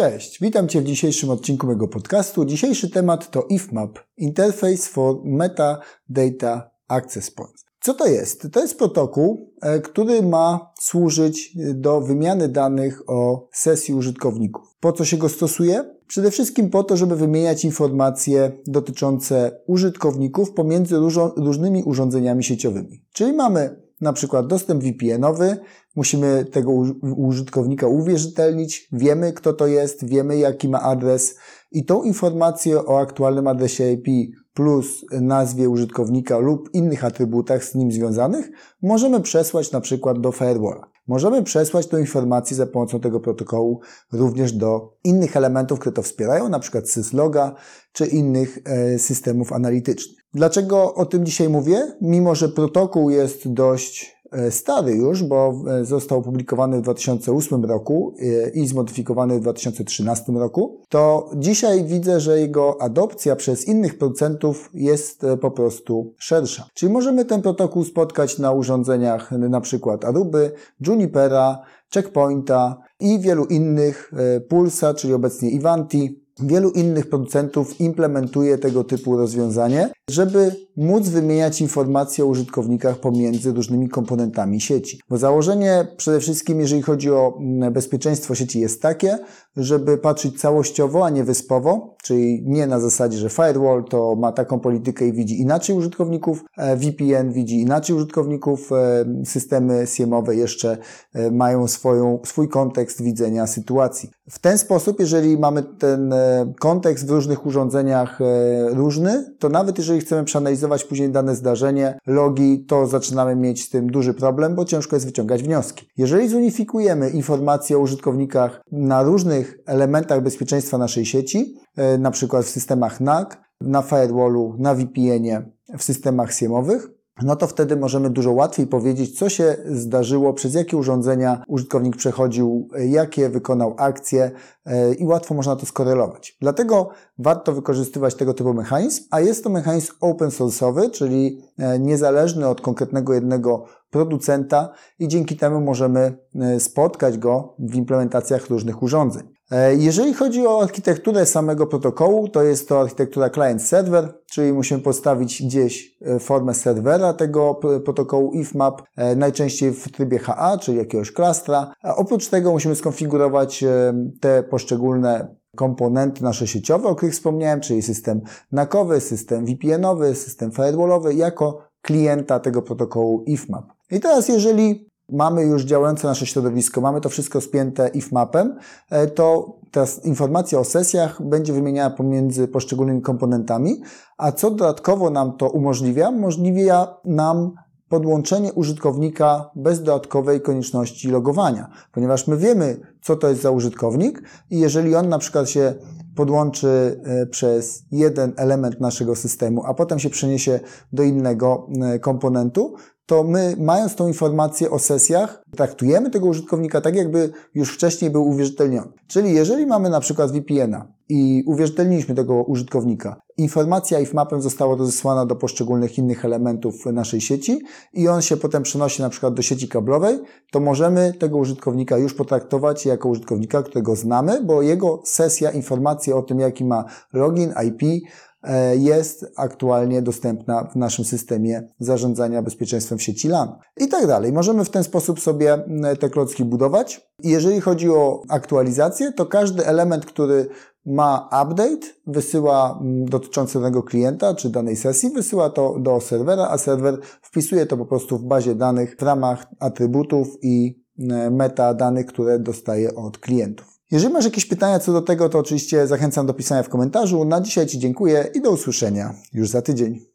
Cześć, witam Cię w dzisiejszym odcinku mojego podcastu. Dzisiejszy temat to IFMAP, Interface for Metadata Access Points. Co to jest? To jest protokół, e, który ma służyć do wymiany danych o sesji użytkowników. Po co się go stosuje? Przede wszystkim po to, żeby wymieniać informacje dotyczące użytkowników pomiędzy różnymi urządzeniami sieciowymi. Czyli mamy na przykład dostęp VPN-owy, musimy tego użytkownika uwierzytelnić, wiemy kto to jest, wiemy jaki ma adres i tą informację o aktualnym adresie IP plus nazwie użytkownika lub innych atrybutach z nim związanych możemy przesłać na przykład do firewalla. Możemy przesłać tę informację za pomocą tego protokołu również do innych elementów, które to wspierają, na przykład sysloga czy innych e, systemów analitycznych. Dlaczego o tym dzisiaj mówię? Mimo, że protokół jest dość E, stary już, bo e, został opublikowany w 2008 roku e, i zmodyfikowany w 2013 roku, to dzisiaj widzę, że jego adopcja przez innych producentów jest po prostu szersza. Czyli możemy ten protokół spotkać na urządzeniach przykład Aruby, Junipera, Checkpointa i wielu innych, Pulsa, czyli obecnie Ivanti, wielu innych producentów implementuje tego typu rozwiązanie, żeby móc wymieniać informacje o użytkownikach pomiędzy różnymi komponentami sieci. Bo założenie przede wszystkim, jeżeli chodzi o mm, bezpieczeństwo sieci, jest takie, żeby patrzeć całościowo, a nie wyspowo, czyli nie na zasadzie, że firewall to ma taką politykę i widzi inaczej użytkowników, e, VPN widzi inaczej użytkowników, e, systemy SIEM-owe jeszcze e, mają swoją, swój kontekst widzenia sytuacji. W ten sposób, jeżeli mamy ten kontekst w różnych urządzeniach różny, to nawet jeżeli chcemy przeanalizować później dane zdarzenie, logi, to zaczynamy mieć z tym duży problem, bo ciężko jest wyciągać wnioski. Jeżeli zunifikujemy informacje o użytkownikach na różnych elementach bezpieczeństwa naszej sieci, e, na przykład w systemach NAC, na firewallu, na VPN-ie, w systemach SIEM-owych, no to wtedy możemy dużo łatwiej powiedzieć, co się zdarzyło, przez jakie urządzenia użytkownik przechodził, jakie wykonał akcje e, i łatwo można to skorelować. Dlatego warto wykorzystywać tego typu mechanizm, a jest to mechanizm open source'owy, czyli e, niezależny od konkretnego jednego producenta i dzięki temu możemy e, spotkać go w implementacjach różnych urządzeń. E, jeżeli chodzi o architekturę samego protokołu, to jest to architektura client-server, czyli musimy postawić gdzieś e, formę serwera tego protokołu IFMAP, najczęściej w trybie HA, czyli jakiegoś klastra. Oprócz tego musimy skonfigurować te poszczególne komponenty nasze sieciowe, o których wspomniałem, czyli system NACowy, system VPN-owy, system firewallowy, jako klienta tego protokołu IFMAP. I teraz, jeżeli mamy już działające nasze środowisko, mamy to wszystko spięte IFMAPem, e, to ta informacja o sesjach będzie wymieniana pomiędzy poszczególnymi komponentami, a co dodatkowo nam to umożliwia? Umożliwia nam podłączenie użytkownika bez dodatkowej konieczności logowania, ponieważ my wiemy, co to jest za użytkownik i jeżeli on na przykład się podłączy e, przez jeden element naszego systemu, a potem się przeniesie do innego e, komponentu, to my, mając tą informację o sesjach, traktujemy tego użytkownika tak, jakby już wcześniej był uwierzytelniony. Czyli jeżeli mamy na przykład VPN-a i uwierzytelniliśmy tego użytkownika, informacja IFMAPem została rozesłana do poszczególnych innych elementów naszej sieci i on się potem przenosi na przykład do sieci kablowej, to możemy tego użytkownika już potraktować jako użytkownika, którego znamy, bo jego sesja, informacja o tym, jaki ma login, IP, jest aktualnie dostępna w naszym systemie zarządzania bezpieczeństwem sieci LAN i tak dalej. Możemy w ten sposób sobie te klocki budować. Jeżeli chodzi o aktualizację, to każdy element, który ma update, wysyła dotyczący danego klienta czy danej sesji, wysyła to do serwera, a serwer wpisuje to po prostu w bazie danych w ramach atrybutów i metadanych, które dostaje od klientów. Jeżeli masz jakieś pytania co do tego, to oczywiście zachęcam do pisania w komentarzu. Na dzisiaj Ci dziękuję i do usłyszenia już za tydzień.